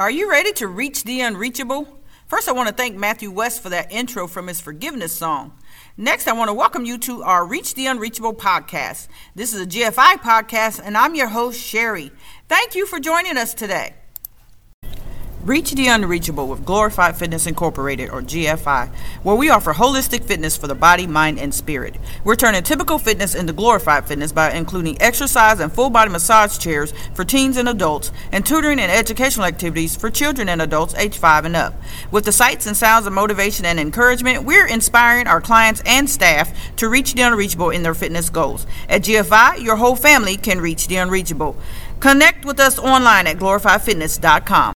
Are you ready to reach the unreachable? First, I want to thank Matthew West for that intro from his forgiveness song. Next, I want to welcome you to our Reach the Unreachable podcast. This is a GFI podcast, and I'm your host, Sherry. Thank you for joining us today. Reach the Unreachable with Glorified Fitness Incorporated, or GFI, where we offer holistic fitness for the body, mind, and spirit. We're turning typical fitness into glorified fitness by including exercise and full body massage chairs for teens and adults, and tutoring and educational activities for children and adults age 5 and up. With the sights and sounds of motivation and encouragement, we're inspiring our clients and staff to reach the unreachable in their fitness goals. At GFI, your whole family can reach the unreachable. Connect with us online at glorifiedfitness.com.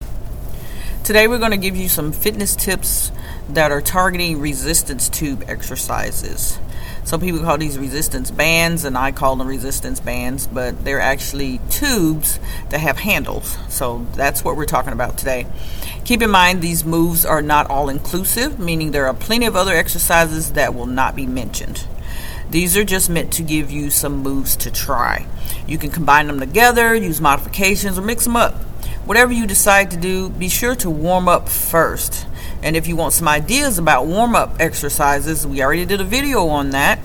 Today, we're going to give you some fitness tips that are targeting resistance tube exercises. Some people call these resistance bands, and I call them resistance bands, but they're actually tubes that have handles. So that's what we're talking about today. Keep in mind, these moves are not all inclusive, meaning there are plenty of other exercises that will not be mentioned. These are just meant to give you some moves to try. You can combine them together, use modifications, or mix them up. Whatever you decide to do, be sure to warm up first. And if you want some ideas about warm up exercises, we already did a video on that.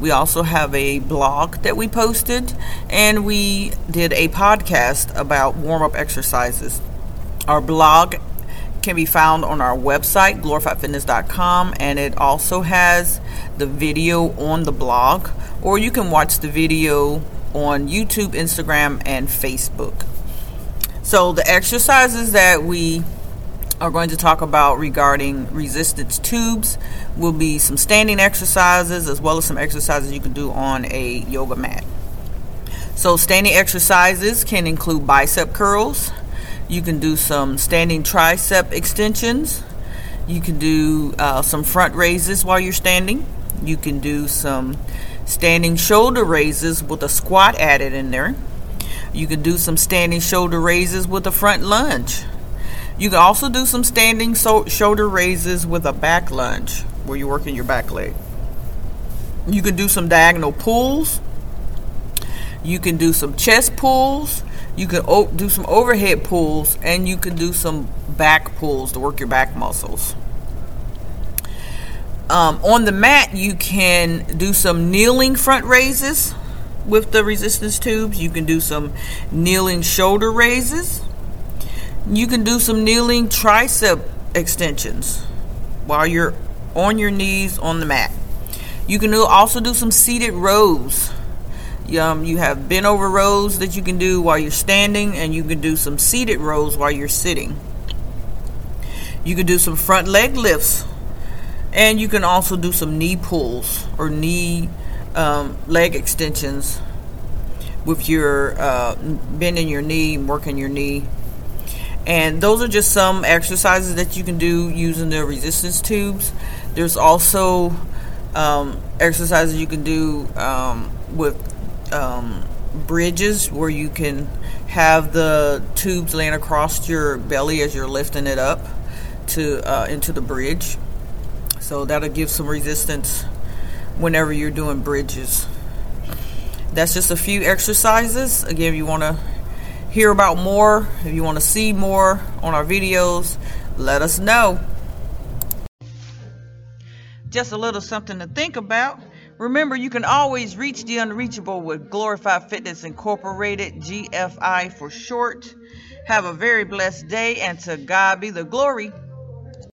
We also have a blog that we posted, and we did a podcast about warm up exercises. Our blog can be found on our website, glorifiedfitness.com, and it also has the video on the blog, or you can watch the video on YouTube, Instagram, and Facebook. So, the exercises that we are going to talk about regarding resistance tubes will be some standing exercises as well as some exercises you can do on a yoga mat. So, standing exercises can include bicep curls. You can do some standing tricep extensions. You can do uh, some front raises while you're standing. You can do some standing shoulder raises with a squat added in there. You can do some standing shoulder raises with a front lunge. You can also do some standing so- shoulder raises with a back lunge where you're working your back leg. You can do some diagonal pulls. You can do some chest pulls. You can o- do some overhead pulls. And you can do some back pulls to work your back muscles. Um, on the mat, you can do some kneeling front raises with the resistance tubes. You can do some kneeling shoulder raises. You can do some kneeling tricep extensions while you're on your knees on the mat. You can also do some seated rows. Um, you have bent over rows that you can do while you're standing, and you can do some seated rows while you're sitting. You can do some front leg lifts, and you can also do some knee pulls or knee um, leg extensions with your uh, bending your knee, working your knee. And those are just some exercises that you can do using the resistance tubes. There's also um, exercises you can do um, with um, bridges where you can have the tubes laying across your belly as you're lifting it up to uh, into the bridge. So that'll give some resistance whenever you're doing bridges. That's just a few exercises. Again, if you want to hear about more, if you want to see more on our videos, let us know. Just a little something to think about. Remember, you can always reach the unreachable with Glorified Fitness Incorporated, GFI for short. Have a very blessed day, and to God be the glory.